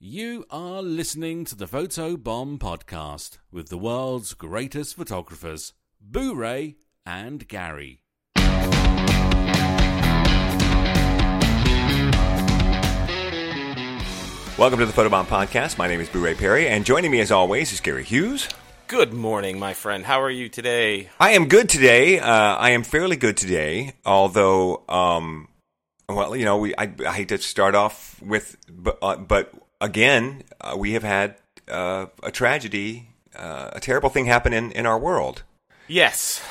You are listening to the Photo Bomb podcast with the world's greatest photographers, Boo Ray and Gary. Welcome to the Photobomb Podcast. My name is Boo Ray Perry, and joining me as always is Gary Hughes. Good morning, my friend. How are you today? I am good today. Uh, I am fairly good today, although, um, well, you know, we I, I hate to start off with, but, uh, but again, uh, we have had uh, a tragedy, uh, a terrible thing happen in, in our world. Yes.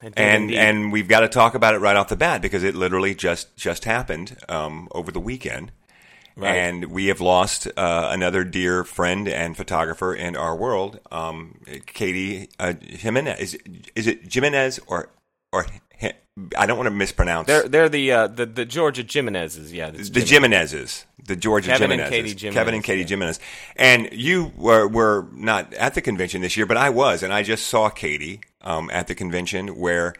I did and indeed. and we've got to talk about it right off the bat because it literally just just happened um, over the weekend, Right. and we have lost uh, another dear friend and photographer in our world, um, Katie uh, Jimenez. Is, is it Jimenez or or I don't want to mispronounce they're they're the uh, the the Georgia Jimenezes. Yeah, the Jimenezes, the Georgia Kevin and Jimenezes, Katie Jimenez, Kevin and Katie yeah. Jimenez, and you were were not at the convention this year, but I was, and I just saw Katie um, at the convention where,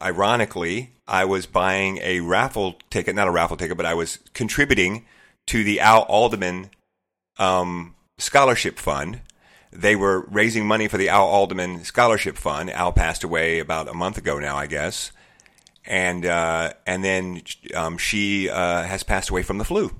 ironically, I was buying a raffle ticket, not a raffle ticket, but I was contributing to the Al Alderman um, scholarship fund. They were raising money for the Al Alderman scholarship fund. Al passed away about a month ago now, I guess and uh, and then um, she uh, has passed away from the flu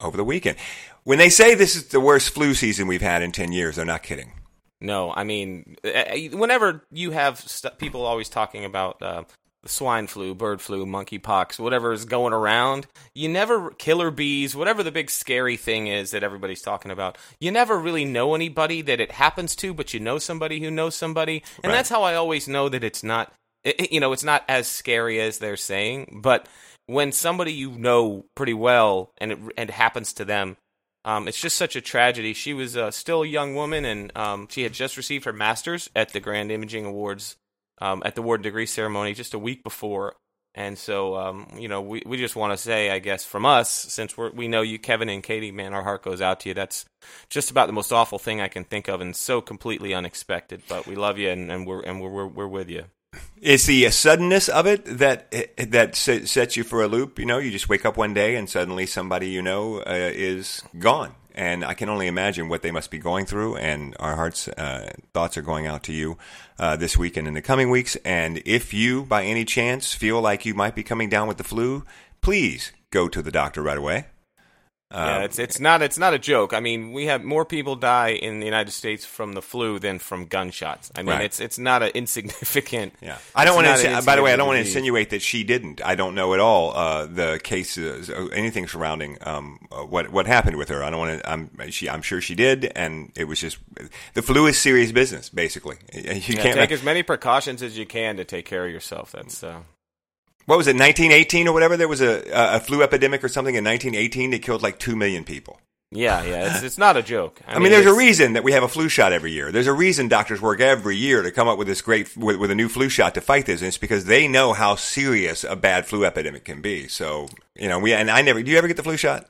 over the weekend. When they say this is the worst flu season we've had in ten years, they're not kidding. No, I mean, uh, whenever you have st- people always talking about uh, swine flu, bird flu, monkeypox, whatever is going around, you never killer bees, whatever the big scary thing is that everybody's talking about. You never really know anybody that it happens to, but you know somebody who knows somebody, and Right. that's how I always know that it's not. It, you know, it's not as scary as they're saying, but when somebody you know pretty well and it, and it happens to them, um, it's just such a tragedy. She was uh, still a young woman, and um, she had just received her master's at the Grand Imaging Awards um, at the award degree ceremony just a week before. And so, um, you know, we, we just want to say, I guess, from us, since we're, we know you, Kevin and Katie, man, our heart goes out to you. That's just about the most awful thing I can think of, and so completely unexpected. But we love you, and, and we're and we're, we're we're with you. It's the suddenness of it that that sets you for a loop. You know, you just wake up one day and suddenly somebody you know uh, is gone. And I can only imagine what they must be going through. And our hearts, uh, thoughts are going out to you uh, this week and in the coming weeks. And if you, by any chance, feel like you might be coming down with the flu, please go to the doctor right away. Yeah, it's it's not it's not a joke. I mean, we have more people die in the United States from the flu than from gunshots. I mean, Right. it's it's not an insignificant. Yeah, I don't want to. an By the way, I don't want to insinuate that she didn't. I don't know at all uh, the cases, uh, anything surrounding um, uh, what what happened with her. I don't want to. I'm she. I'm sure she did, and it was just the flu is serious business. Basically, you Yeah, can't. take as many precautions as you can to take care of yourself. That's uh, what was it? 1918 or whatever. There was a a flu epidemic or something in 1918 that killed like two million people. yeah, yeah. It's it's not a joke. I, mean, there's a reason that we have a flu shot every year. There's a reason doctors work every year to come up with this great with, with a new flu shot to fight this, and it's because they know how serious a bad flu epidemic can be. So you know, we and I never. Do you ever get the flu shot?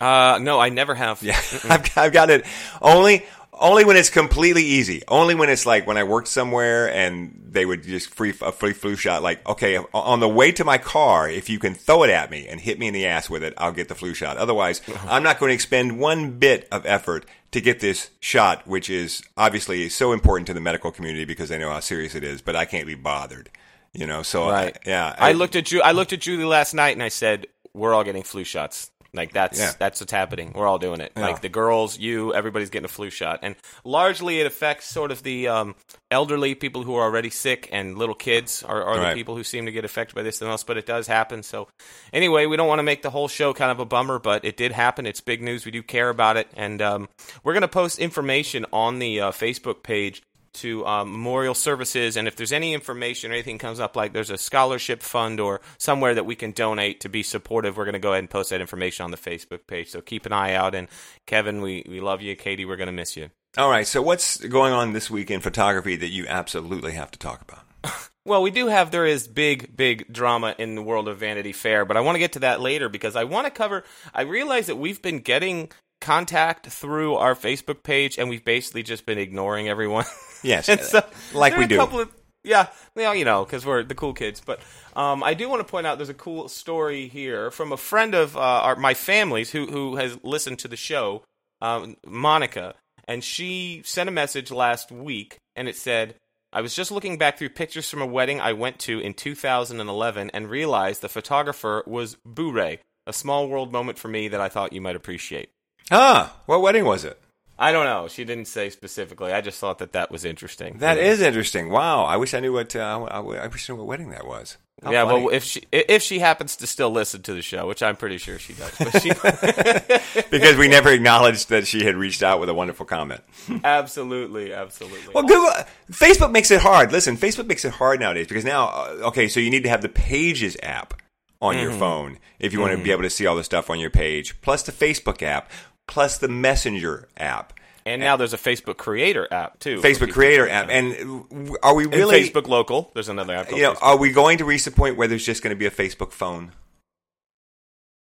Uh, no, I never have. Yeah, I've, I've got it only only when it's completely easy. Only when it's like when I worked somewhere and they would just free a free flu shot. Like, okay, on the way to my car, if you can throw it at me and hit me in the ass with it, I'll get the flu shot. Otherwise, I'm not going to expend one bit of effort to get this shot, which is obviously so important to the medical community because they know how serious it is. But I can't be bothered, you know. So, Right. I, yeah, I looked at Ju- I looked at Julie last night and I said, "We're all getting flu shots. Like that's Yeah. that's what's happening. We're all doing it. Yeah. Like the girls, you, everybody's getting a flu shot, and largely it affects sort of the um, elderly people who are already sick, and little kids are, are Right. the people who seem to get affected by this the most. But it does happen. So anyway, we don't want to make the whole show kind of a bummer, but it did happen. It's big news. We do care about it, and um, we're going to post information on the uh, Facebook page to um, memorial services and if there's any information or anything comes up like there's a scholarship fund or somewhere that we can donate to be supportive we're going to go ahead and post that information on the facebook page so keep an eye out and kevin we, we love you katie we're going to miss you All right. So, what's going on this week in photography that you absolutely have to talk about? well we do have there is big big drama in the world of vanity fair but i want to get to that later because i want to cover i realize that we've been getting contact through our facebook page and we've basically just been ignoring everyone Yes, And so like we do. Couple of, Yeah, well, you know, because we're the cool kids. But um, I do want to point out there's a cool story here from a friend of uh, our, my family's who who has listened to the show, um, Monica, and she sent a message last week, and it said. I was just looking back through pictures from a wedding I went to in 2011 and realized the photographer was Boo-Ray, a small world moment for me that I thought you might appreciate. Ah, what wedding was it? I don't know. She didn't say specifically. I just thought that that was interesting. That is interesting. Wow, I wish I knew what uh, I, I wish I knew what wedding that was. How yeah, funny. well, if she if she happens to still listen to the show, which I'm pretty sure she does, but she because we never acknowledged that she had reached out with a wonderful comment. absolutely, absolutely. Well, Google, Facebook makes it hard. Listen, Facebook makes it hard nowadays because now, uh, okay, so you need to have the Pages app on your phone if you want to be able to see all the stuff on your page, plus the Facebook app, plus the Messenger app. and now there's a Facebook Creator app too. Facebook. Creator app, and are we And really? Facebook Local. There's another app. Called you know, Facebook. are we going to reach the point where there's just going to be a Facebook phone?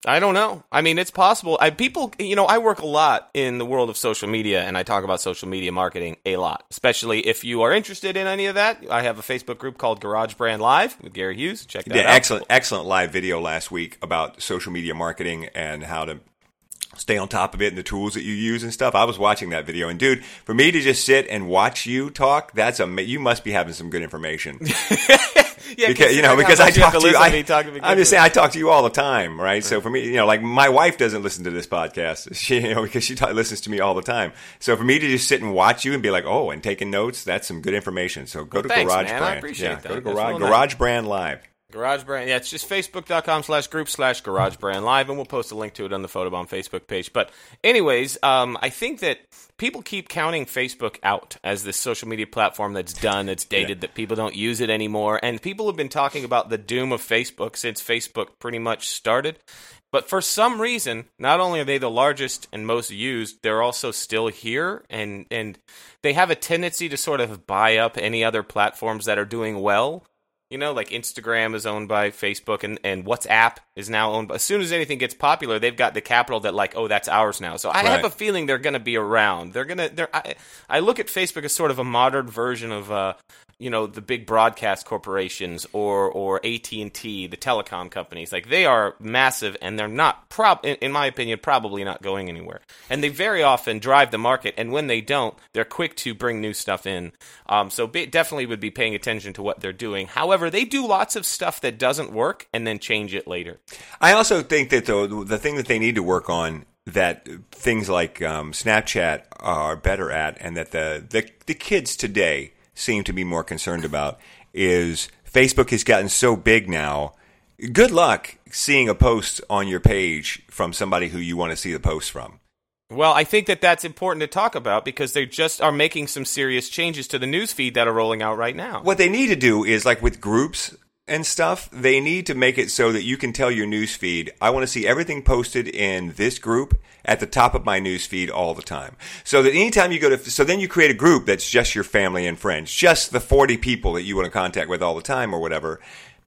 I don't know. I mean, it's possible. I people, you know, I work a lot in the world of social media, and I talk about social media marketing a lot. Especially if you are interested in any of that, I have a Facebook group called Garage Brand Live with Gary Hughes. Check that Yeah, out. excellent, excellent live video last week about social media marketing and how to stay on top of it and the tools that you use and stuff. I was watching that video, and dude, for me to just sit and watch you talk, that's a you must be having some good information. Yeah, because you know because I much you have talk to you. I, talk to I'm just saying I talk to you all the time, right? So for me, you know, like my wife doesn't listen to this podcast, she you know because she ta- listens to me all the time. So for me to just sit and watch you and be like, oh, and taking notes, that's some good information. So go to thanks, Garage man. I Brand, appreciate yeah, that. go to Garage, nice. Garage Brand Live. Garage Brand. Yeah, it's just facebook.com slash group slash Garage Brand Live, and we'll post a link to it on the Photobomb Facebook page. But, anyways, um, I think that people keep counting Facebook out as this social media platform that's done, that's dated, that people don't use it anymore. And people have been talking about the doom of Facebook since Facebook pretty much started. But for some reason, not only are they the largest and most used, they're also still here, and and they have a tendency to sort of buy up any other platforms that are doing well. You know, like Instagram is owned by Facebook, and, and WhatsApp is now owned. By, as soon as anything gets popular, they've got the capital that like, oh, that's ours now. So I have a feeling they're going to be around. They're gonna. They're. I, I look at Facebook as sort of a modern version of, uh, you know, the big broadcast corporations or or AT and T, the telecom companies. Like they are massive, and they're not. Prob, in, my opinion, probably not going anywhere. And they very often drive the market. And when they don't, they're quick to bring new stuff in. Um, so be, definitely would be paying attention to what they're doing. However, they do lots of stuff that doesn't work and then change it later. I also think that the the thing that they need to work on that things like um, Snapchat are better at, and that the, the the kids today seem to be more concerned about is Facebook has gotten so big now. Good luck seeing a post on your page from somebody who you want to see the post from. Well, I think that that's important to talk about because they just are making some serious changes to the newsfeed that are rolling out right now. What they need to do is like with groups and stuff, they need to make it so that you can tell your newsfeed, I want to see everything posted in this group at the top of my newsfeed all the time. So that anytime you go to, so then you create a group that's just your family and friends, just the 40 people that you want to contact with all the time or whatever.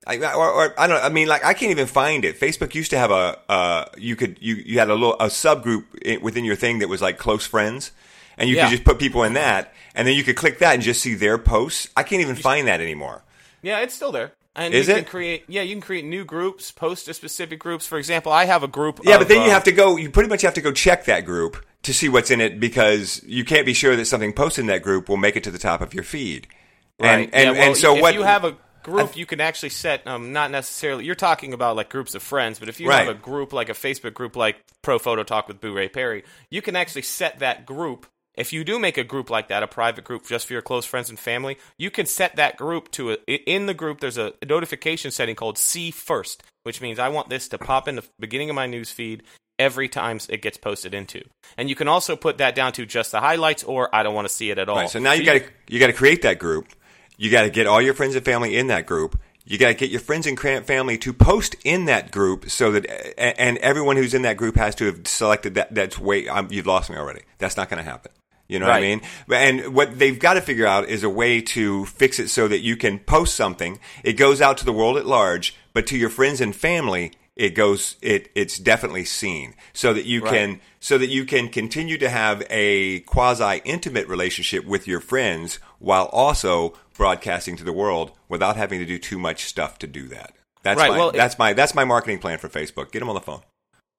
I, or, or I don't. I mean, like I can't even find it. Facebook used to have a. Uh, you could you you had a little a subgroup within your thing that was like close friends, and you Yeah. could just put people in that, and then you could click that and just see their posts. I can't even find that anymore. Yeah, it's still there. And Is you it? can create yeah, you can create new groups, post to specific groups. For example, I have a group Yeah, of, but then you uh, have to go. You pretty much have to go check that group to see what's in it because you can't be sure that something posted in that group will make it to the top of your feed. Right. And and, yeah, well, and so if what you have a group, you can actually set um, not necessarily. You're talking about like groups of friends, but if you Right. have a group like a Facebook group like Pro Photo Talk with Boo Ray Perry, you can actually set that group. If you do make a group like that, a private group just for your close friends and family, you can set that group to a, in the group. There's a notification setting called See First, which means I want this to pop in the beginning of my news feed every time it gets posted into. And you can also put that down to just the highlights, or I don't want to see it at all. Right, so now you got to you got to create that group. You got to get all your friends and family in that group. You got to get your friends and family to post in that group so that and everyone who's in that group has to have selected that. That's wait, um, you've lost me already. That's not going to happen. You know what I mean? And what they've got to figure out is a way to fix it so that you can post something. It goes out to the world at large, but to your friends and family, it goes it it's definitely seen so that you Right. can so that you can continue to have a quasi intimate relationship with your friends while also broadcasting to the world without having to do too much stuff to do that. That's Right, my well, that's my that's my marketing plan for Facebook. Get them on the phone.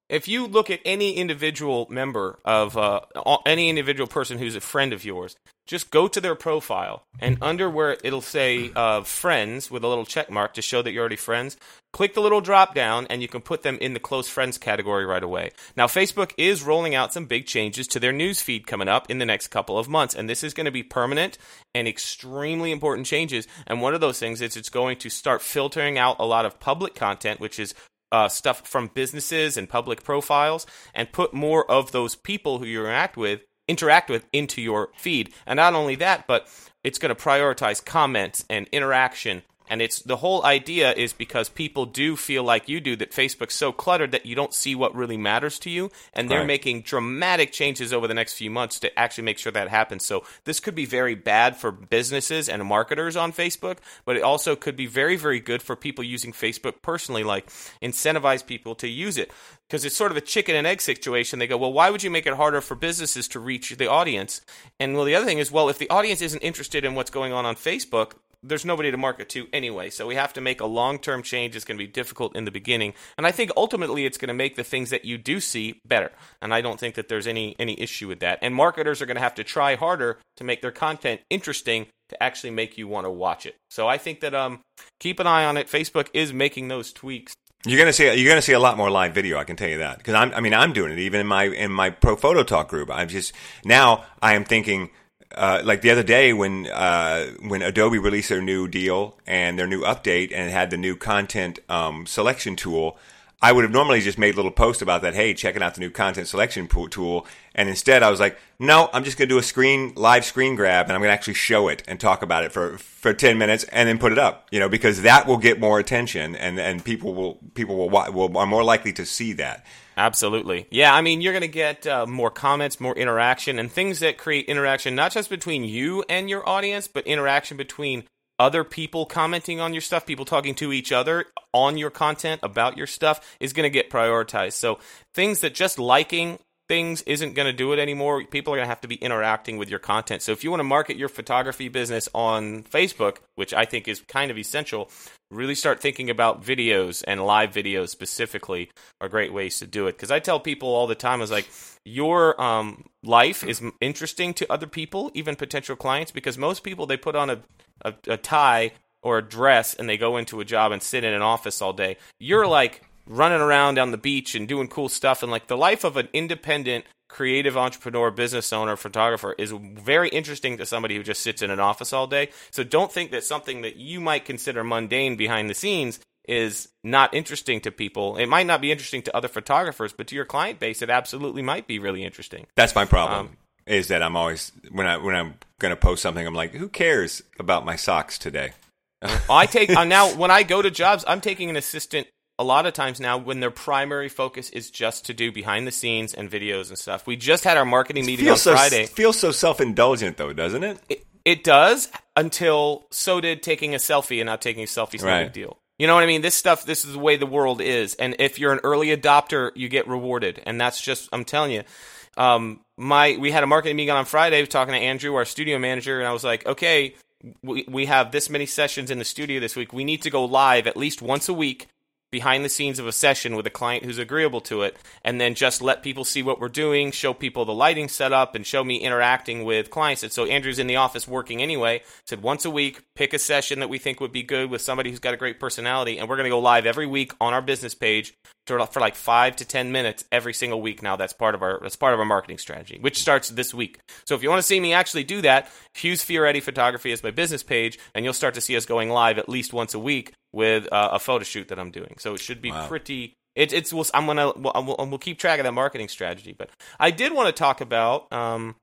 If you look at any individual member of uh, any individual person who's a friend of yours, just go to their profile and under where it'll say uh, friends with a little check mark to show that you're already friends, click the little drop down and you can put them in the close friends category right away. Now, Facebook is rolling out some big changes to their news feed coming up in the next couple of months, and this is going to be permanent and extremely important changes. And one of those things is it's going to start filtering out a lot of public content, which is uh, stuff from businesses and public profiles and put more of those people who you interact with interact with into your feed. And not only that but it's going to prioritize comments and interaction and it's the whole idea is because people do feel like you do that Facebook's so cluttered that you don't see what really matters to you and they're Right. making dramatic changes over the next few months to actually make sure that happens. So this could be very bad for businesses and marketers on Facebook, but it also could be very very good for people using Facebook personally like incentivize people to use it because it's sort of a chicken and egg situation. They go, "Well, why would you make it harder for businesses to reach the audience?" And well, the other thing is, well, if the audience isn't interested in what's going on on Facebook, there's nobody to market to anyway. So we have to make a long term change. It's going to be difficult in the beginning. And I think ultimately it's going to make the things that you do see better. And I don't think that there's any, any issue with that. And marketers are going to have to try harder to make their content interesting to actually make you want to watch it. So I think that um, keep an eye on it. Facebook is making those tweaks. You're gonna see you're gonna see a lot more live video. I can tell you that because I'm I mean I'm doing it even in my in my pro photo talk group. I'm just now I am thinking uh, like the other day when uh, when Adobe released their new deal and their new update and had the new content um, selection tool. I would have normally just made a little post about that. Hey, checking out the new content selection tool. And instead, I was like, no, I'm just going to do a screen live screen grab, and I'm going to actually show it and talk about it for for ten minutes, and then put it up. You know, because that will get more attention, and and people will people will, will are more likely to see that. Absolutely. Yeah, I mean, you're going to get uh, more comments, more interaction, and things that create interaction, not just between you and your audience, but interaction between other people commenting on your stuff, people talking to each other on your content about your stuff is going to get prioritized. So things that just liking things isn't going to do it anymore. People are going to have to be interacting with your content. So if you want to market your photography business on Facebook, which I think is kind of essential, really start thinking about videos and live videos specifically are great ways to do it. Because I tell people all the time, I was like, your um, life is interesting to other people, even potential clients, because most people they put on a, a, a tie or a dress and they go into a job and sit in an office all day. You're like running around on the beach and doing cool stuff, and like the life of an independent creative entrepreneur, business owner, photographer is very interesting to somebody who just sits in an office all day. So don't think that something that you might consider mundane behind the scenes is not interesting to people. It might not be interesting to other photographers, but to your client base, it absolutely might be really interesting. That's my problem. Um, is that I'm always when I when I'm going to post something, I'm like, who cares about my socks today? I take uh, now when I go to jobs, I'm taking an assistant a lot of times now when their primary focus is just to do behind the scenes and videos and stuff. We just had our marketing meeting on so Friday. feels so self indulgent though, doesn't it? It, it does until so did taking a selfie and not taking a selfie. Is not a Right. big deal. You know what I mean? This stuff, this is the way the world is. And if you're an early adopter, you get rewarded. And that's just, I'm telling you. Um, my we had a marketing meeting on Friday talking to Andrew, our studio manager, and I was like, okay, we we have this many sessions in the studio this week. We need to go live at least once a week behind the scenes of a session with a client who's agreeable to it and then just let people see what we're doing show people the lighting setup and show me interacting with clients. And so andrew's in the office working anyway. Said once a week pick a session that we think would be good with somebody who's got a great personality and we're going to go live every week on our business page for for like five to ten minutes every single week now. That's part of our that's part of our marketing strategy which starts this week. So if you want to see me actually do that hughes fioretti photography is my business page and you'll start to see us going live at least once a week with uh, a photo shoot that i'm doing. So it should be Wow. pretty it, it's we'll, i'm gonna we'll, we'll, we'll keep track of that marketing strategy. But i did want to talk about um,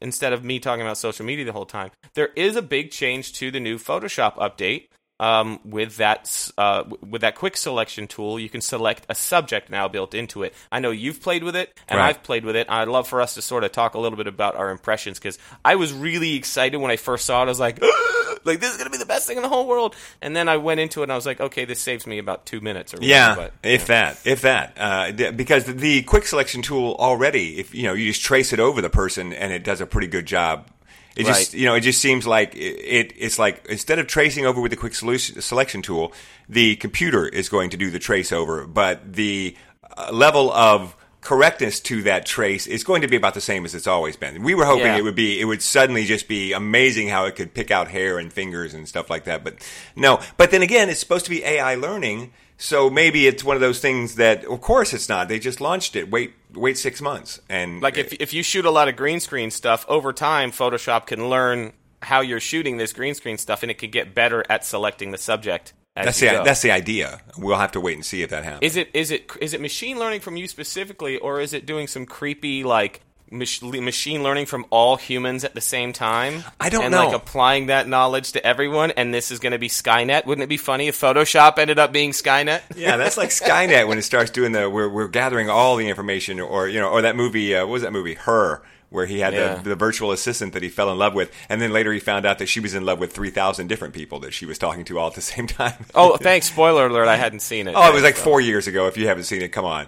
instead of me talking about social media the whole time there is a big change to the new photoshop update um, with that uh, with that quick selection tool, you can select a subject now built into it. I know you've played with it, and Right. I've played with it. I'd love for us to sort of talk a little bit about our impressions because I was really excited when I first saw it. I was like, like this is gonna be the best thing in the whole world. And then I went into it and I was like, okay, this saves me about two minutes or Yeah, but, if that, if that, uh, th- because the quick selection tool already, if you know, you just trace it over the person and it does a pretty good job. It just, Right. you know, it just seems like it, it. It's like instead of tracing over with the quick solution, selection tool, the computer is going to do the trace over, but the uh, level of correctness to that trace is going to be about the same as it's always been. We were hoping Yeah. it would be, it would suddenly just be amazing how it could pick out hair and fingers and stuff like that. But no, but then again, it's supposed to be AI learning. So maybe it's one of those things that, of course, it's not. They just launched it. Wait, wait six months, and Like if if you shoot a lot of green screen stuff over time, Photoshop can learn how you're shooting this green screen stuff, and it can get better at selecting the subject. As that's the go. that's the idea. We'll have to wait and see if that happens. Is it is it is it machine learning from you specifically, or is it doing some creepy like mach- machine learning from all humans at the same time? I don't and, know. like applying that knowledge to everyone, and this is going to be Skynet. Wouldn't it be funny if Photoshop ended up being Skynet? yeah, that's like Skynet when it starts doing the we're we're gathering all the information, or you know, or that movie. Uh, what was that movie? Her, where he had Yeah. the, the virtual assistant that he fell in love with, and then later he found out that she was in love with three thousand different people that she was talking to all at the same time. oh, thanks. Spoiler alert! I hadn't seen it. Oh, it was like So. four years ago. If you haven't seen it, come on.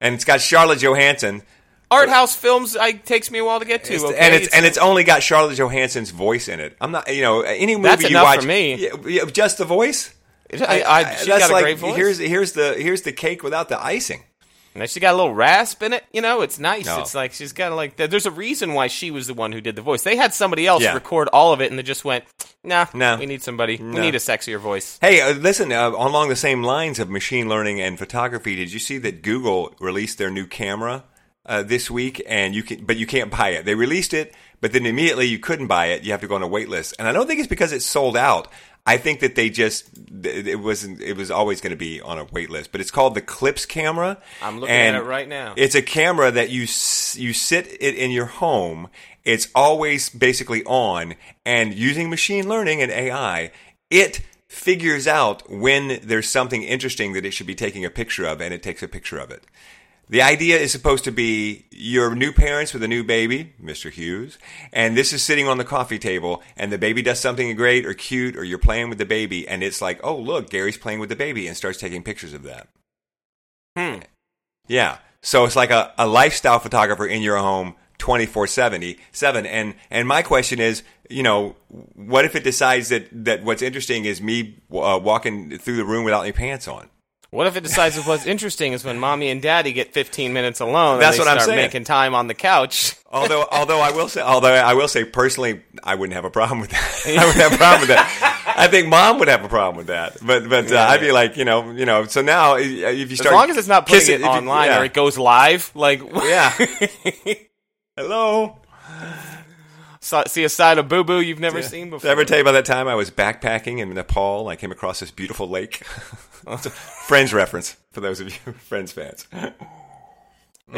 And it's got Charlotte Johansson, art house films. I takes me a while to get to, It's- okay? and it's and it's only got Charlotte Johansson's voice in it. I'm not, you know, any movie That's you enough watch for me. Yeah, just the voice. I, I, she's that's got a like great voice. here's here's the here's the cake without the icing. And she got a little rasp in it. You know, it's nice. No. It's like she's got like. There's a reason why she was the one who did the voice. They had somebody else Yeah. record all of it, and they just went, "Nah, No. we need somebody. We need a sexier voice." Hey, uh, listen, uh, along the same lines of machine learning and photography, did you see that Google released their new camera uh, this week? And you can, but you can't buy it. They released it, but then immediately you couldn't buy it. You have to go on a wait list. And I don't think it's because it's sold out. I think that they just it wasn't. It was always going to be on a wait list. But it's called the Clips camera. I'm looking at it right now. It's a camera that you you sit it in your home. It's always basically on, and using machine learning and AI, it figures out when there's something interesting that it should be taking a picture of, and it takes a picture of it. The idea is supposed to be your new parents with a new baby, Mr. Hughes, and this is sitting on the coffee table, and the baby does something great or cute, or you're playing with the baby, and it's like, oh, look, Gary's playing with the baby, and starts taking pictures of that. Hmm. Yeah. So it's like a, a lifestyle photographer in your home 24 7 and and my question is you know what if it decides that that what's interesting is me uh, walking through the room without any pants on What if it decides what's interesting is when mommy and daddy get 15 minutes alone? That's what I'm saying. Making time on the couch. although although I will say although I will say personally I wouldn't have a problem with that I wouldn't have a problem with that I think mom would have a problem with that but but uh, Yeah, I'd be yeah. like you know you know so now if you start As start long as it's not putting kissing- it if you- online yeah. or it goes live, like yeah hello see a side of boo boo you've never seen Did before. I ever tell you about that time I was backpacking in Nepal I came across this beautiful lake? Friends reference for those of you Friends fans. Yeah,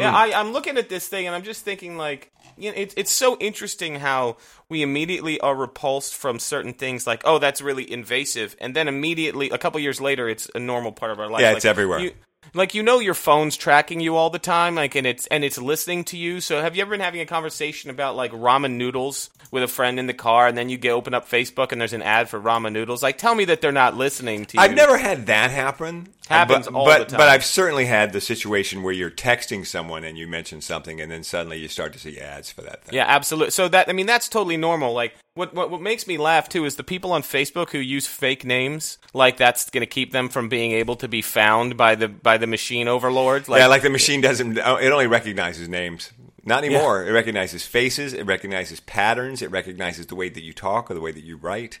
Hmm. I, I'm looking at this thing and I'm just thinking like, you know, it's it's so interesting how we immediately are repulsed from certain things like, oh, that's really invasive, and then immediately a couple years later, it's a normal part of our life. Yeah, Like, it's everywhere. You, like you know, your phone's tracking you all the time, like, and it's and it's listening to you. So, have you ever been having a conversation about like ramen noodles with a friend in the car, and then you get open up Facebook and there's an ad for ramen noodles? Like, tell me that they're not listening to you. I've never had that happen. Happens but, all but, the time. But I've certainly had the situation where you're texting someone and you mention something and then suddenly you start to see ads for that thing. Yeah, absolutely. So that I mean that's totally normal. Like what what what makes me laugh too is the people on Facebook who use fake names. Like that's going to keep them from being able to be found by the by the machine overlords. Like, yeah, like the machine doesn't, it only recognizes names. Not anymore. It recognizes faces, it recognizes patterns, it recognizes the way that you talk or the way that you write.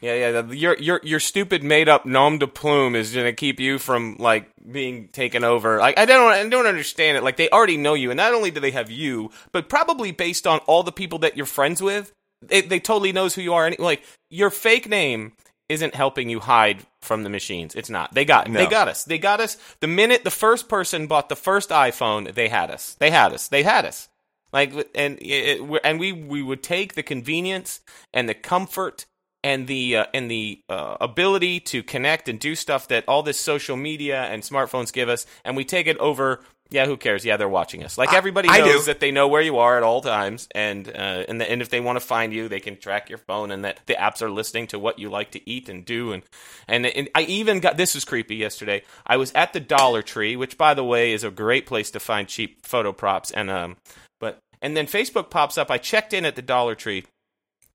Yeah, yeah. the- Your your your stupid made up nom de plume is going to keep you from like being taken over. Like I don't I don't understand it. Like they already know you, and not only do they have you, but probably based on all the people that you're friends with, they they totally knows who you are. And like your fake name isn't helping you hide from the machines. It's not. They got No. they got us. They got us. The minute the first person bought the first iPhone, they had us. They had us. They had us. Like and it- and we we would take the convenience and the comfort and the uh, and the uh, ability to connect and do stuff that all this social media and smartphones give us, and we take it over. Yeah, who cares? Yeah, they're watching us. Like everybody I knows do. that they know where you are at all times, and uh, and the, and if they want to find you, they can track your phone, and that the apps are listening to what you like to eat and do, and and, and I even got this was creepy yesterday. I was at the Dollar Tree, which by the way is a great place to find cheap photo props, and um, but and then Facebook pops up. I checked in at the Dollar Tree,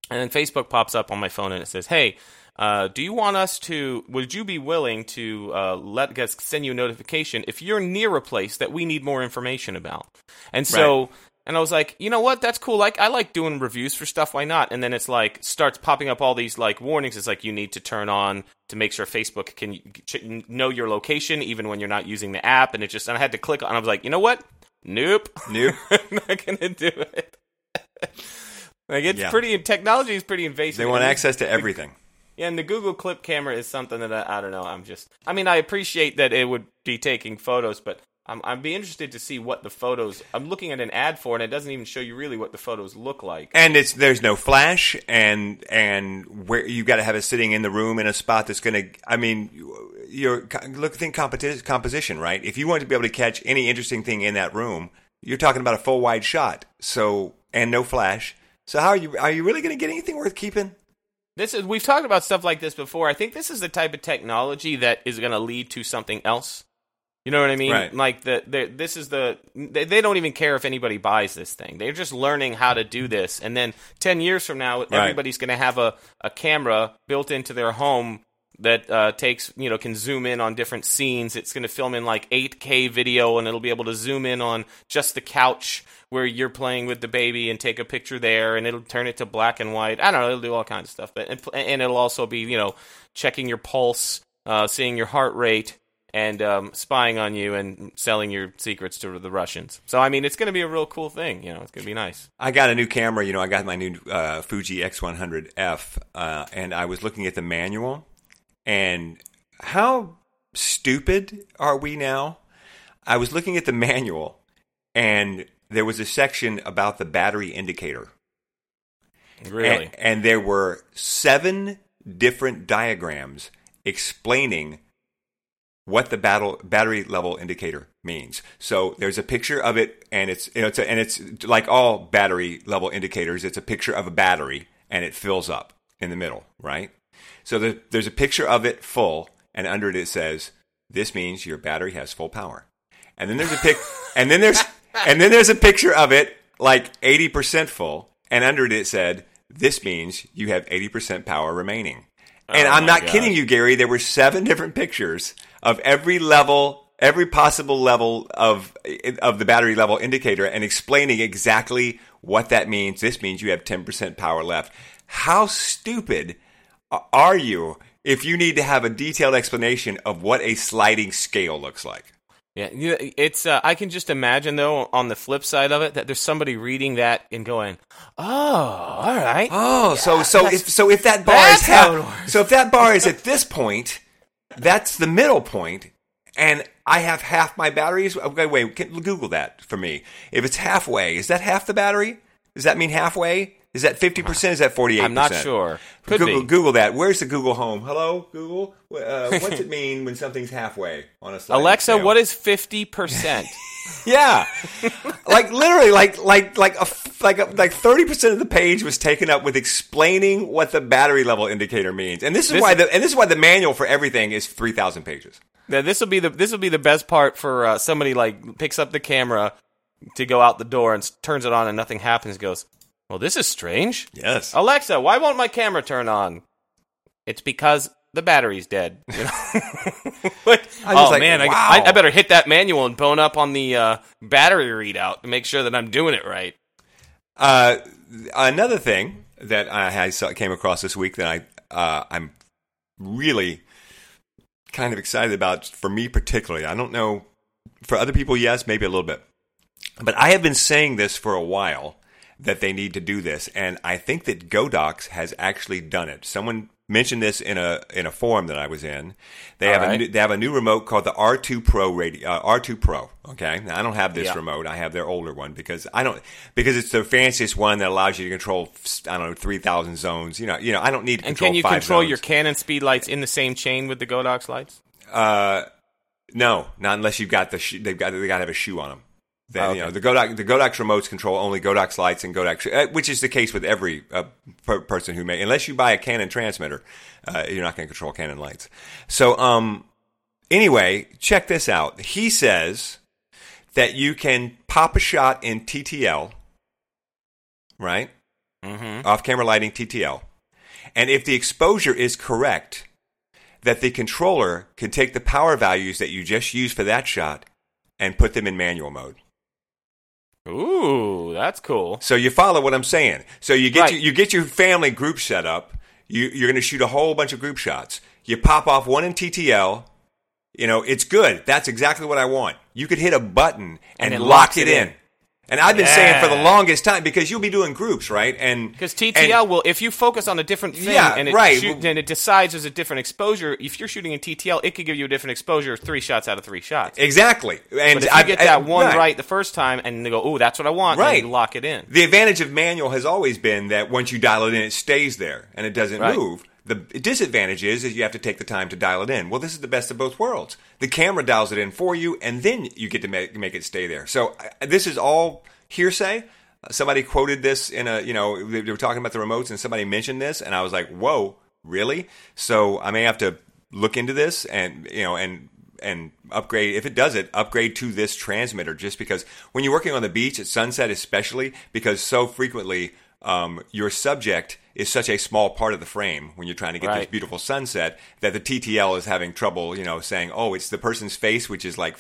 and then Facebook pops up on my phone and it says, "Hey, uh, do you want us to? Would you be willing to uh, let us send you a notification if you're near a place that we need more information about?" And so. Right. And I was like, you know what? That's cool. Like, I like doing reviews for stuff. Why not? And then it's like starts popping up all these like warnings. It's like you need to turn on to make sure Facebook can know your location even when you're not using the app. And it just and I had to click on. I was like, you know what? Nope. Nope. I'm not gonna do it. Like it's Yeah. pretty technology is pretty invasive. They want And- access to everything. Yeah, and the Google Clip camera is something that I, I don't know. I'm just. I mean, I appreciate that it would be taking photos, but I'm I'd be interested to see what the photos. I'm looking at an ad for, and it doesn't even show you really what the photos look like. And it's there's no flash, and and where you've got to have it sitting in the room in a spot that's going to. I mean, you're look think competi- composition, right? If you want to be able to catch any interesting thing in that room, you're talking about a full wide shot. So and no flash. So how are you? Are you really going to get anything worth keeping? This is we've talked about stuff like this before. I think this is the type of technology that is going to lead to something else. You know what I mean? Right. Like the, the this is the they, they don't even care if anybody buys this thing. They're just learning how to do this, and then ten years from now, everybody's going to have a, a camera built into their home that uh, takes you know can zoom in on different scenes. It's going to film in like 8K video, and it'll be able to zoom in on just the couch where you're playing with the baby and take a picture there, and it'll turn it to black and white. I don't know. It'll do all kinds of stuff, but and, it'll also be you know checking your pulse, uh, seeing your heart rate. And um, spying on you and selling your secrets to the Russians. So I mean, it's going to be a real cool thing. You know, it's going to be nice. I got a new camera. You know, I got my new uh, Fuji X100F, uh, and I was looking at the manual. And how stupid are we now? I was looking at the manual, and there was a section about the battery indicator. Really, And, and there were seven different diagrams explaining what the battle, battery level indicator means. So there's a picture of it, and it's you know, it's a, and it's like all battery level indicators. It's a picture of a battery, and it fills up in the middle, right? So the, there's a picture of it full, and under it it says, "This means your battery has full power." And then there's a pic, and then there's and then there's a picture of it like 80% full, and under it it said, "This means you have 80% power remaining." And Oh I'm not gosh. kidding you, Gary. There were seven different pictures of every level, every possible level of of the battery level indicator, and explaining exactly what that means. This means you have 10% power left. How stupid are you if you need to have a detailed explanation of what a sliding scale looks like? Yeah, it's. Uh, I can just imagine though, on the flip side of it, that there's somebody reading that and going, "Oh, all right." Oh, so so if so if that bar is half, so if that bar is at this point, that's the middle point, and I have half my batteries. Okay, wait, can, Google that for me. If it's halfway, is that half the battery? Does that mean halfway? Is that fifty percent? Is that 48%? I'm not sure. Could Google, be. Google that. Where's the Google Home? Hello, Google. Uh, what's it mean when something's halfway on a sliding Alexa, scale? what is fifty percent? Yeah, like literally, like like like a like a, like thirty percent of the page was taken up with explaining what the battery level indicator means, and this is This- why the and this is why the manual for everything is three thousand pages. Now, this will be the this will be the best part for uh, somebody like picks up the camera to go out the door and turns it on and nothing happens. Goes, well, this is strange. Yes, Alexa, why won't my camera turn on? It's because the battery's dead. You know? Like, oh like, man, I, wow. I, I better hit that manual and bone up on the uh, battery readout to make sure that I'm doing it right. Uh, another thing that I saw, came across this week that I uh, I'm really kind of excited about for me particularly. I don't know for other people, yes, maybe a little bit, but I have been saying this for a while that they need to do this, and I think that Godox has actually done it. Someone mentioned this in a in a forum that I was in. They All have a new, they have a new remote called the R2 Pro radio uh, R2 Pro. Okay, now, I don't have this Yeah. remote. I have their older one because I don't because it's the fanciest one that allows you to control I don't know three thousand zones. You know, you know I don't need to And control And can you control zones. your Canon speed lights in the same chain with the Godox lights? Uh, no, not unless you've got the sh- they've got they got to have a shoe on them. Then, Oh, you know the Godox the Godox remotes control only Godox lights and Godox, uh, which is the case with every uh, per- person who may unless you buy a Canon transmitter, uh, you're not going to control Canon lights. So um, anyway, check this out. He says that you can pop a shot in TTL, right? Mm-hmm. off camera lighting TTL. And if the exposure is correct, that the controller can take the power values that you just used for that shot and put them in manual mode. Ooh, that's cool. So you follow what I'm saying. So you get Right. your, you get your family group set up. You, you're going to shoot a whole bunch of group shots. You pop off one in TTL. You know, it's good. That's exactly what I want. You could hit a button and, And lock it it in. in. And I've been saying for the longest time because you'll be doing groups, right? And Because and- TTL will, if you focus on a different thing Yeah, and it right. shoot, and it decides there's a different exposure, if you're shooting in TTL, it could give you a different exposure, three shots out of three shots. Exactly. And But if you I've- get that and- one right. the first time, and they go, "Oh, that's what I want," Right. and you lock it in. The advantage of manual has always been that once you dial it in, it stays there and it doesn't Right. move. The disadvantage is, is you have to take the time to dial it in. Well, this is the best of both worlds. The camera dials it in for you, and then you get to make, make it stay there. So uh, this is all hearsay. Uh, Somebody quoted this in a, you know, they were talking about the remotes, and somebody mentioned this, and I was like, "Whoa, really?" So I may have to look into this, and you know, and and upgrade if it does it upgrade to this transmitter just because when you're working on the beach at sunset especially because so frequently um, your subject is such a small part of the frame when you're trying to get this beautiful sunset that the TTL is having trouble you know saying oh it's the person's face which is like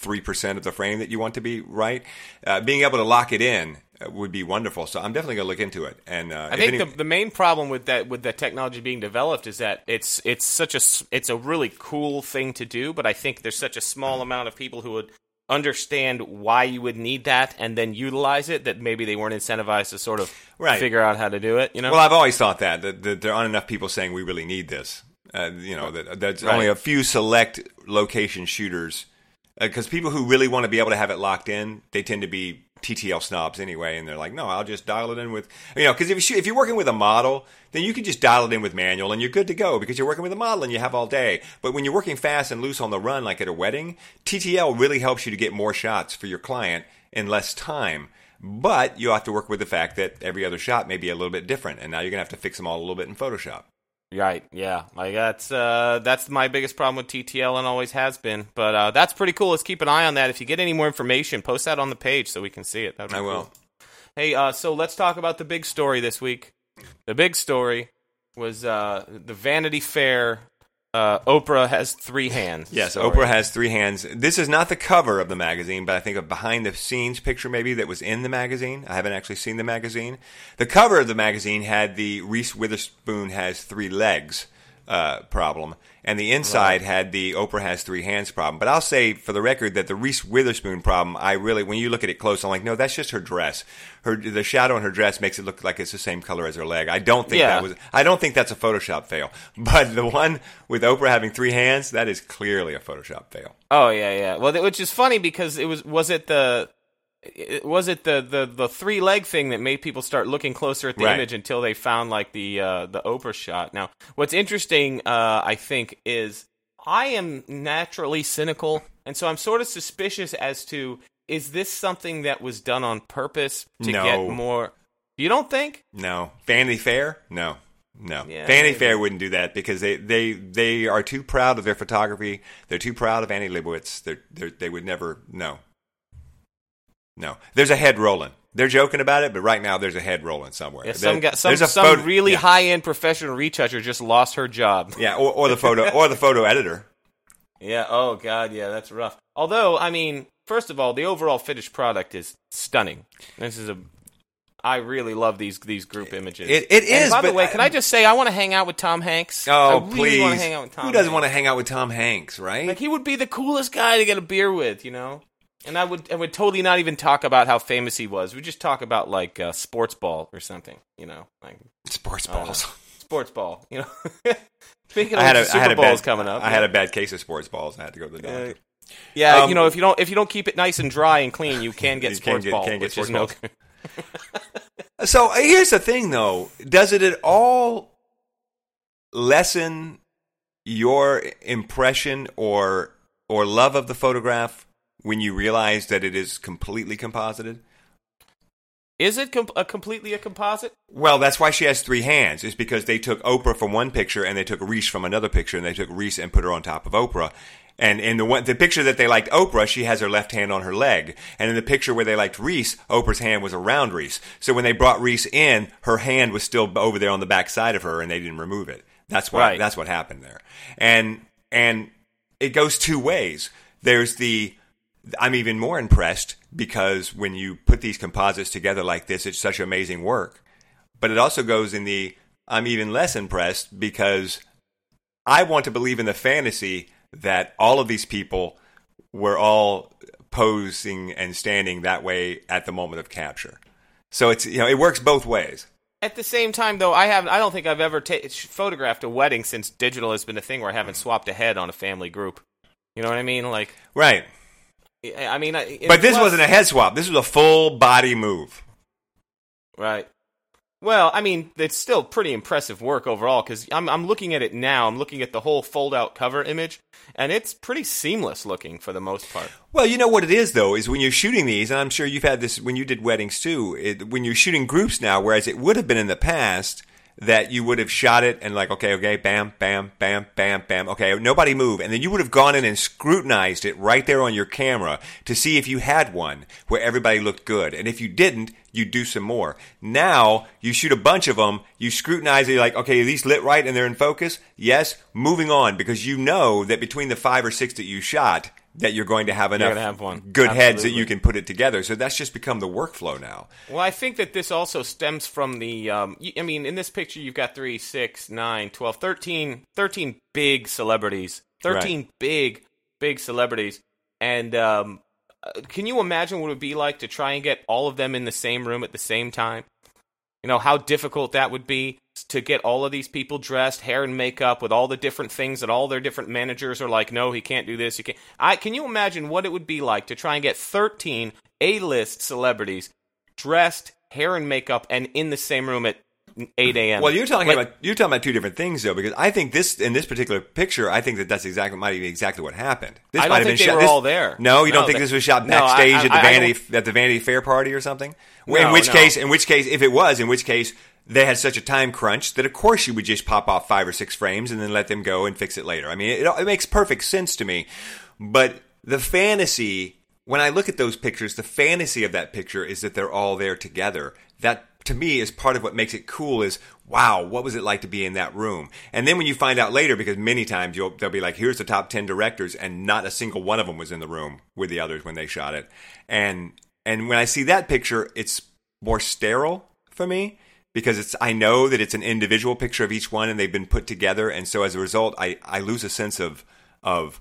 3% of the frame that you want to be right? Uh, being able to lock it in uh, would be wonderful. So I'm definitely going to look into it. And uh, I think any- the, the main problem with that with that technology being developed is that it's it's such a it's a really cool thing to do, but I think there's such a small amount of people who would understand why you would need that and then utilize it that maybe they weren't incentivized to sort of Right. figure out how to do it. You know, Well, I've always thought that, that, that there aren't enough people saying we really need this. Uh, you know, that that's Right. only a few select location shooters. Because people who really want to be able to have it locked in, they tend to be TTL snobs anyway, and they're like, "No, I'll just dial it in with you know." Because if you if you're working with a model, then you can just dial it in with manual, and you're good to go because you're working with a model and you have all day. But when you're working fast and loose on the run, like at a wedding, TTL really helps you to get more shots for your client in less time. But you have to work with the fact that every other shot may be a little bit different, and now you're gonna have to fix them all a little bit in Photoshop. Right. Yeah. Like that's uh, that's my biggest problem with TTL and always has been. But uh, that's pretty cool. Let's keep an eye on that. If you get any more information, post that on the page so we can see it. That'd be I will. cool. Hey, uh, so let's talk about the big story this week. The big story was uh, the Vanity Fair. Uh, Oprah has three hands. Yes, story. Oprah has three hands. This is not the cover of the magazine, but I think a behind the scenes picture maybe that was in the magazine. I haven't actually seen the magazine. The cover of the magazine had the Reese Witherspoon has three legs uh, problem, and the inside had the Oprah has three hands problem. But I'll say for the record that the Reese Witherspoon problem, I really, when you look at it close, I'm like, no, that's just her dress. Her the shadow on her dress makes it look like it's the same color as her leg. I don't think Yeah. that was. I don't think that's a Photoshop fail. But the one with Oprah having three hands, that is clearly a Photoshop fail. Oh yeah, yeah. Well, th- which is funny because it was was it the it, was it the, the, the three leg thing that made people start looking closer at the Right. image until they found like the uh, the Oprah shot. Now, what's interesting, uh, I think, is I am naturally cynical, and so I'm sort of suspicious as to is this something that was done on purpose to No. get more. You don't think? No, Vanity Fair, no, no. Yeah, Vanity maybe. Fair wouldn't do that because they, they they are too proud of their photography. They're too proud of Annie Leibovitz. They're, they're, they would never. No, no. There's a head rolling. They're joking about it, but right now there's a head rolling somewhere. Yeah, some guy, some, some photo- really yeah. high end professional retoucher just lost her job. Yeah, or, or the photo or the photo editor. Yeah. Oh God. Yeah, that's rough. Although, I mean, first of all, the overall finished product is stunning. This is a. I really love these these group images. It- it And is, By the way, I- can I just say I want to hang out with Tom Hanks? Oh, I really please! want to hang out with Tom. Who doesn't Hanks. want to hang out with Tom Hanks, right? Like he would be the coolest guy to get a beer with. You know. And I would I would totally not even talk about how famous he was. We just talk about like uh, sports ball or something, you know, like Sports balls. know. sports ball. You know, speaking of I had a, Super I had a Bowl's bad, coming up, I had a bad case of sports balls. I had to go to the Uh, doctor. yeah. um, you know, if you don't if you don't keep it nice and dry and clean, you can get You sports can get- ball, can get which sports is no. balls. So uh, here's the thing, though: does it at all lessen your impression or or love of the photograph when you realize that it is completely composited? Is it com- a completely a composite? Well, that's why she has three hands. Is because they took Oprah from one picture and they took Reese from another picture, and they took Reese and put her on top of Oprah. And in the one, the picture that they liked Oprah, she has her left hand on her leg. And in the picture where they liked Reese, Oprah's hand was around Reese. So when they brought Reese in, her hand was still over there on the back side of her, and they didn't remove it. That's what Right. that's what happened there. And and it goes two ways. There's the I'm even more impressed because when you put these composites together like this, it's such amazing work. But it also goes in the I'm even less impressed because I want to believe in the fantasy that all of these people were all posing and standing that way at the moment of capture. So it's you know it works both ways. At the same time, though, I have I don't think I've ever ta- photographed a wedding since digital has been a thing where I haven't swapped a head on a family group. You know what I mean? Like, Right. I mean, I- But this plus- wasn't a head swap. This was a full body move. Right. Well, I mean, it's still pretty impressive work overall because I'm I'm looking at it now. I'm looking at the whole fold-out cover image, and it's pretty seamless looking for the most part. Well, you know what it is though is when you're shooting these, and I'm sure you've had this when you did weddings too. It, when you're shooting groups now, whereas it would have been in the past that you would have shot it and like, okay, okay, bam, bam, bam, bam, bam, okay, nobody move, and then you would have gone in and scrutinized it right there on your camera to see if you had one where everybody looked good, and if you didn't, you'd do some more. Now you shoot a bunch of them, you scrutinize it, like, okay, are these lit right and they're in focus? Yes, moving on because you know that between the five or six that you shot, that you're going to have enough gonna have one. good heads that you can put it together. So that's just become the workflow now. Well, I think that this also stems from the. Um, I mean, in this picture, you've got three, six, nine, 12, 13, 13 big celebrities. 13 big, big celebrities. And um, uh, can you imagine what it would be like to try and get all of them in the same room at the same time? You know, how difficult that would be to get all of these people dressed, hair and makeup, with all the different things that all their different managers are like, no, he can't do this. You can't. I, can you imagine what it would be like to try and get 13 A list celebrities dressed, hair and makeup, and in the same room at 8 a.m.? Well, you're talking Like- about you're talking about two different things though, because I think this in this particular picture, I think that that's exactly might be exactly what happened. This I don't might have been they shot. were this- all there. No, you No, don't think they- this was shot No, I- backstage I- at the Vanity at the Vanity Fair party or something? in which no. case, in which case, if it was, in which case. They had such a time crunch that, of course, you would just pop off five or six frames and then let them go and fix it later. I mean, it, it makes perfect sense to me. But the fantasy, when I look at those pictures, the fantasy of that picture is that they're all there together. That to me is part of what makes it cool is wow what was it like to be in that room and then when you find out later because many times you'll they'll be like here's the top 10 directors and not a single one of them was in the room with the others when they shot it and and when i see that picture it's more sterile for me because it's I know that it's an individual picture of each one and they've been put together. And so as a result I, I lose a sense of of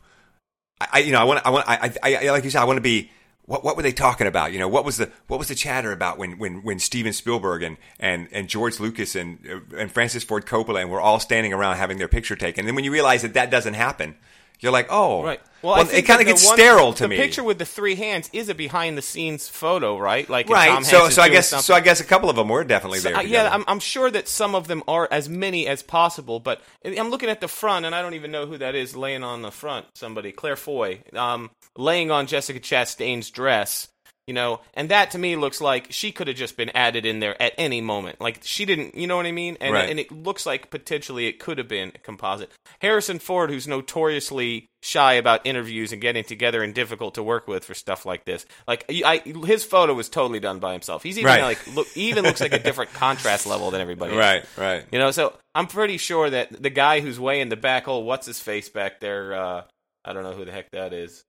I, you know I want I want I, I, I like you said I want to be what what were they talking about? You know what was the what was the chatter about when when when Steven Spielberg and and and George Lucas and and Francis Ford Coppola and we're all standing around having their picture taken? And then when you realize that that doesn't happen you're like oh Right. well, I it kind of gets one- sterile to the me The picture with the three hands is a behind the scenes photo, right? Like right Tom so Hanks so I guess something. so I guess a couple of them were definitely So, there uh, yeah, I'm, I'm sure that some of them are as many as possible, but I'm looking at the front, and I don't even know who that is laying on the front. Somebody, Claire Foy, um, laying on Jessica Chastain's dress. You know, and that to me looks like she could have just been added in there at any moment. Like she didn't, you know what I mean? And Right. and it looks like potentially it could have been a composite. Harrison Ford, who's notoriously shy about interviews and getting together and difficult to work with for stuff like this, like I, his photo was totally done by himself. He's even Right. like look, even looks like a different contrast level than everybody. else. right right You know, so I'm pretty sure that the guy who's way in the back, oh, what's his face back there? Uh, I don't know who the heck that is.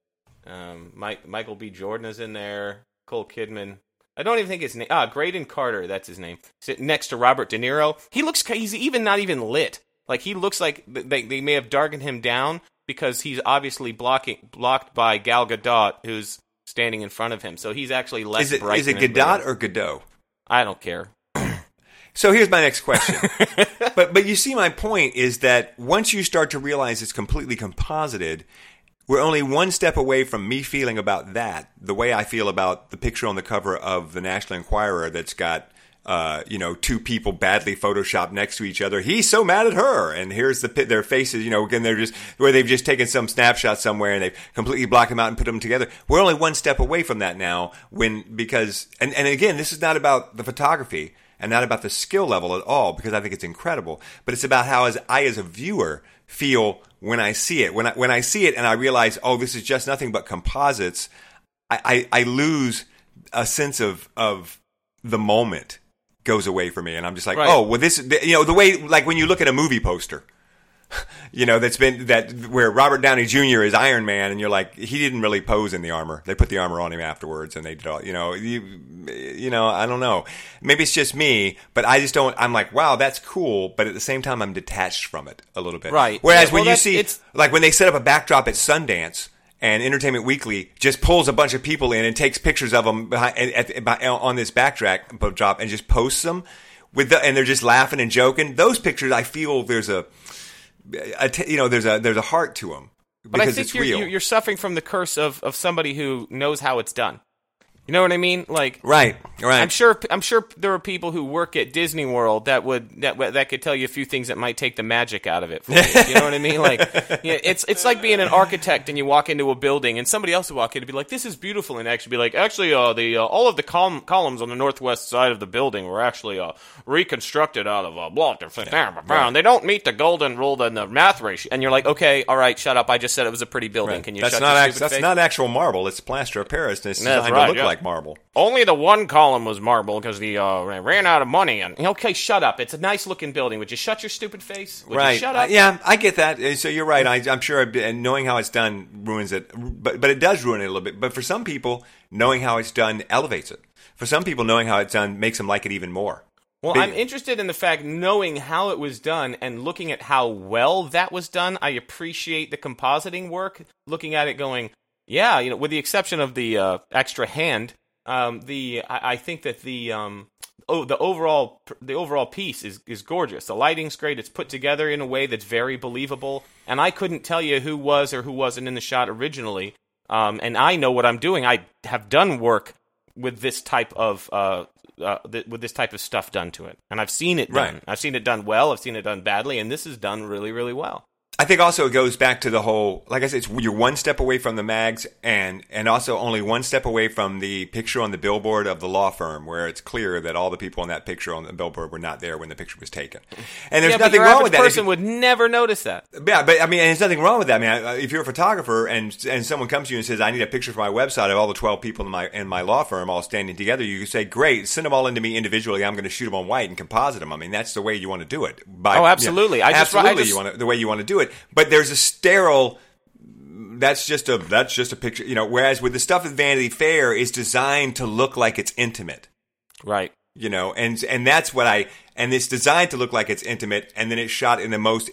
Um, Mike, Michael B. Jordan is in there. Cole Kidman. I don't even think his name. Ah, Graydon Carter. That's his name. Sitting next to Robert De Niro. He looks. He's even not even lit. Like he looks like they they may have darkened him down because he's obviously blocking blocked by Gal Gadot, who's standing in front of him, so he's actually less Is it bright. is it everybody or Godot? I don't care. So here's my next question. but but you see my point is that once you start to realize it's completely composited, we're only one step away from me feeling about that the way I feel about the picture on the cover of the National Enquirer that's got uh, you know, two people badly photoshopped next to each other. He's so mad at her, and here's the their faces. You know, again, they're just where they've just taken some snapshot somewhere and they've completely blocked them out and put them together. We're only one step away from that now. When because and and again, this is not about the photography and not about the skill level at all because I think it's incredible. But it's about how as I as a viewer feel when I see it. When I when I see it and I realize, oh, this is just nothing but composites. I, I, I lose a sense of of the moment goes away for me, and I'm just like, Right. oh, well, this, you know, the way like when you look at a movie poster. You know that's been that where Robert Downey Jr. is Iron Man, and you're like he didn't really pose in the armor. They put the armor on him afterwards, and they did all. You know, you, you know, I don't know. Maybe it's just me, but I just don't. I'm like, wow, that's cool, but at the same time, I'm detached from it a little bit. Right. Whereas Yeah, when well, you see, it's- like when they set up a backdrop at Sundance and Entertainment Weekly just pulls a bunch of people in and takes pictures of them behind, at, at, on this backdrop drop and just posts them with the, and they're just laughing and joking. Those pictures, I feel there's a, you know, there's a there's a heart to them But I think it's you're, real. you're suffering from the curse of, of somebody who knows how it's done. You know what I mean? Like, right, right. I'm sure I'm sure there are people who work at Disney World that would that that could tell you a few things that might take the magic out of it. For you. you know what I mean? Like, yeah, it's it's like being an architect and you walk into a building and somebody else would walk in and be like, "This is beautiful," and actually be like, "Actually, uh, the uh, all of the column, columns on the northwest side of the building were actually uh, reconstructed out of uh, block. And They don't meet the golden rule and the math ratio." And you're like, "Okay, all right, shut up. I just said it was a pretty building. Right. Can you that's shut not act- that's face?" not actual marble. It's plaster of Paris, and it's That's designed right, to look yeah. like marble. Only the one column was marble because the uh, ran out of money. And okay, shut up. It's a nice looking building. Would you shut your stupid face? Would right. You shut Uh, up. yeah, I get that. Uh, So you're right. I, I'm sure, and knowing how it's done ruins it, but but it does ruin it a little bit. But for some people, knowing how it's done elevates it. For some people, knowing how it's done makes them like it even more. Well, I'm interested in the fact knowing how it was done and looking at how well that was done. I appreciate the compositing work. Looking at it, going, yeah, you know, with the exception of the uh, extra hand, um, the I, I think that the um, oh the overall the overall piece is is gorgeous. The lighting's great. It's put together in a way that's very believable. And I couldn't tell you who was or who wasn't in the shot originally. Um, and I know what I'm doing. I have done work with this type of uh, uh, th- with this type of stuff done to it, and I've seen it done. Right. I've seen it done well. I've seen it done badly, and this is done really, really well. I think also it goes back to the whole, like I said, it's, you're one step away from the mags, and and also only one step away from the picture on the billboard of the law firm, where it's clear that all the people on that picture on the billboard were not there when the picture was taken. And there's yeah, nothing wrong with that. Person you- would never notice that. Yeah, but I mean, and there's nothing wrong with that. I mean, I- if you're a photographer and and someone comes to you and says, "I need a picture for my website of all the 12 people in my in my law firm all standing together," you could say, "Great, send them all into me individually. I'm going to shoot them on white and composite them." I mean, that's the way you want to do it. By, Oh, absolutely. I just- I absolutely, just- you want to, the way you want to do it. But there's a sterile. That's just a that's just a picture, you know. Whereas with the stuff at Vanity Fair is designed to look like it's intimate Right. you know and and that's what i and it's designed to look like it's intimate and then it's shot in the most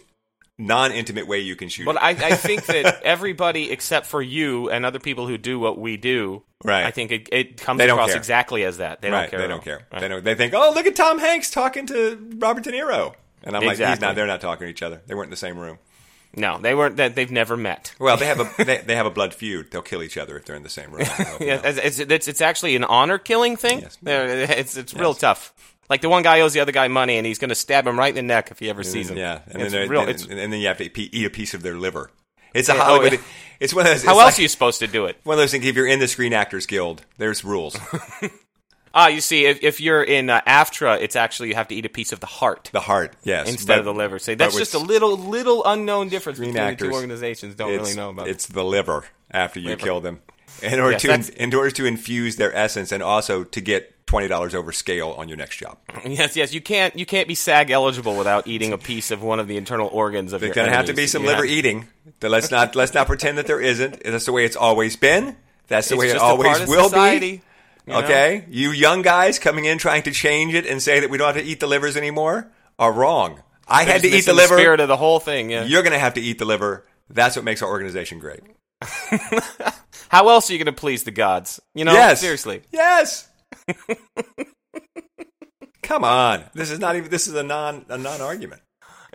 non-intimate way you can shoot But it. I, I think that everybody except for you and other people who do what we do, Right. I think it, it comes across care. exactly as that. They right don't care. they don't care Right. they don't they think oh look at tom hanks talking to robert de niro and i'm like he's not they're not talking to each other they weren't in the same room No, they weren't. That they've never met. well they have a they, they have a blood feud they'll kill each other if they're in the same room I don't know if you Yeah, know. it's, it's, it's, actually an honor killing thing. Yes. There- It's it's real tough. Like the one guy owes the other guy money, and he's going to stab him right in the neck if he ever sees him. yeah and it's then, real. and, and then you have to eat a piece of their liver it's a Yeah, oh, yeah. It's one of those. how else like are you supposed to do it? One of those things. If you're in the Screen Actors Guild, there's rules. Ah, you see, if, if you're in uh, AFTRA, it's actually you have to eat a piece of the heart The heart, yes, instead but- of the liver. So that's just a little little unknown difference between the actors, two organizations. Don't really know about. It's the liver after you Liver. kill them, in order Yes, to in order to infuse their essence, and also to get twenty dollars over scale on your next job. Yes, yes. You can't you can't be SAG eligible without eating a piece of one of the internal organs of There's your going to have to be some You liver eating. Let's not let's not pretend that there isn't. That's the way it's always been. That's the It's way it always will society, be. You know? Okay, you young guys coming in trying to change it and say that we don't have to eat the livers anymore are wrong. I They're had to eat the liver. spirit of the whole thing. Yeah. You're going to have to eat the liver. That's what makes our organization great. How else are you going to please the gods? You know, yes. seriously. Yes. Come on. This is not even. This is a non a non argument.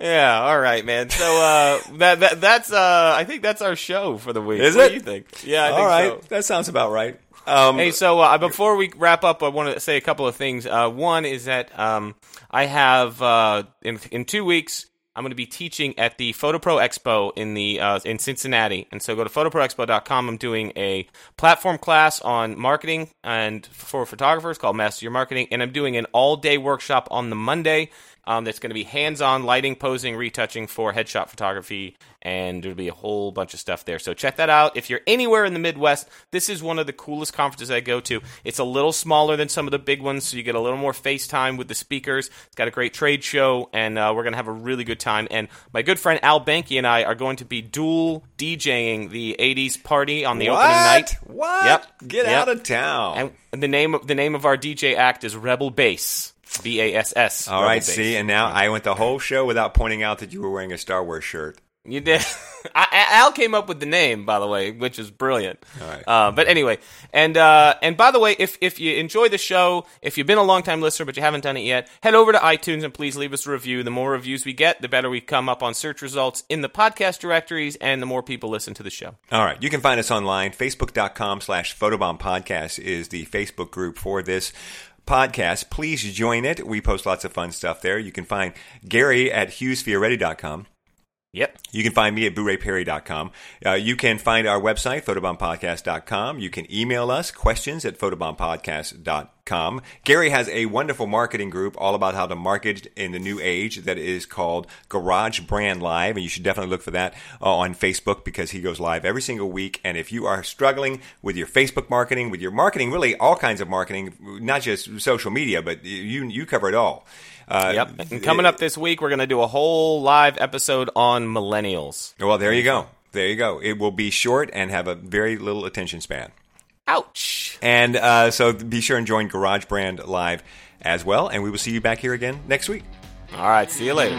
Yeah, all right, man. So uh, that, that that's uh, I think that's our show for the week. Is what it? do you think? Yeah, I All think right, so. that sounds about right. Um, Hey, so uh, before we wrap up, I want to say a couple of things. Uh, one is that um, I have uh, in in two weeks. I'm going to be teaching at the PhotoPro Expo in the uh, in Cincinnati, and so go to photoproexpo.com. I'm doing a platform class on marketing and for photographers called Master Your Marketing, and I'm doing an all day workshop on the Monday. Um, that's going to be hands-on lighting, posing, retouching for headshot photography, and there'll be a whole bunch of stuff there. So check that out. If you're anywhere in the Midwest, this is one of the coolest conferences I go to. It's a little smaller than some of the big ones, so you get a little more face time with the speakers. It's got a great trade show, and uh, we're going to have a really good time. And my good friend Al Banky and I are going to be dual DJing the '80s party on the what? opening night. What? Yep. Get Yep. out of town. And the name of the name of our DJ act is Rebel Bass. B A S S. All right. See, and now I went the whole show without pointing out that you were wearing a Star Wars shirt. You did. I, I- Al came up with the name, by the way, which is brilliant. All right. Uh, but anyway, and uh, and by the way, if if you enjoy the show, if you've been a long time listener but you haven't done it yet, head over to iTunes and please leave us a review. The more reviews we get, the better we come up on search results in the podcast directories, and the more people listen to the show. All right. You can find us online. Facebook.com slash Photobomb Podcast is the Facebook group for this podcast. Please join it. We post lots of fun stuff there. You can find Gary at HughesFioretti.com. Yep. You can find me at BooRayPerry.com. Uh, you can find our website, photobombpodcast.com. You can email us questions at photobombpodcast.com. Gary has a wonderful marketing group all about how to market in the new age that is called Garage Brand Live, and you should definitely look for that uh, on Facebook because he goes live every single week. And if you are struggling with your Facebook marketing, with your marketing, really all kinds of marketing, not just social media, but you you cover it all. Uh, Yep. And coming up this week, we're going to do a whole live episode on millennials. Well, there you go. There you go. It will be short and have a very little attention span. Ouch. And uh, so be sure and join Garage Brand Live as well. And we will see you back here again next week. All right. See you later.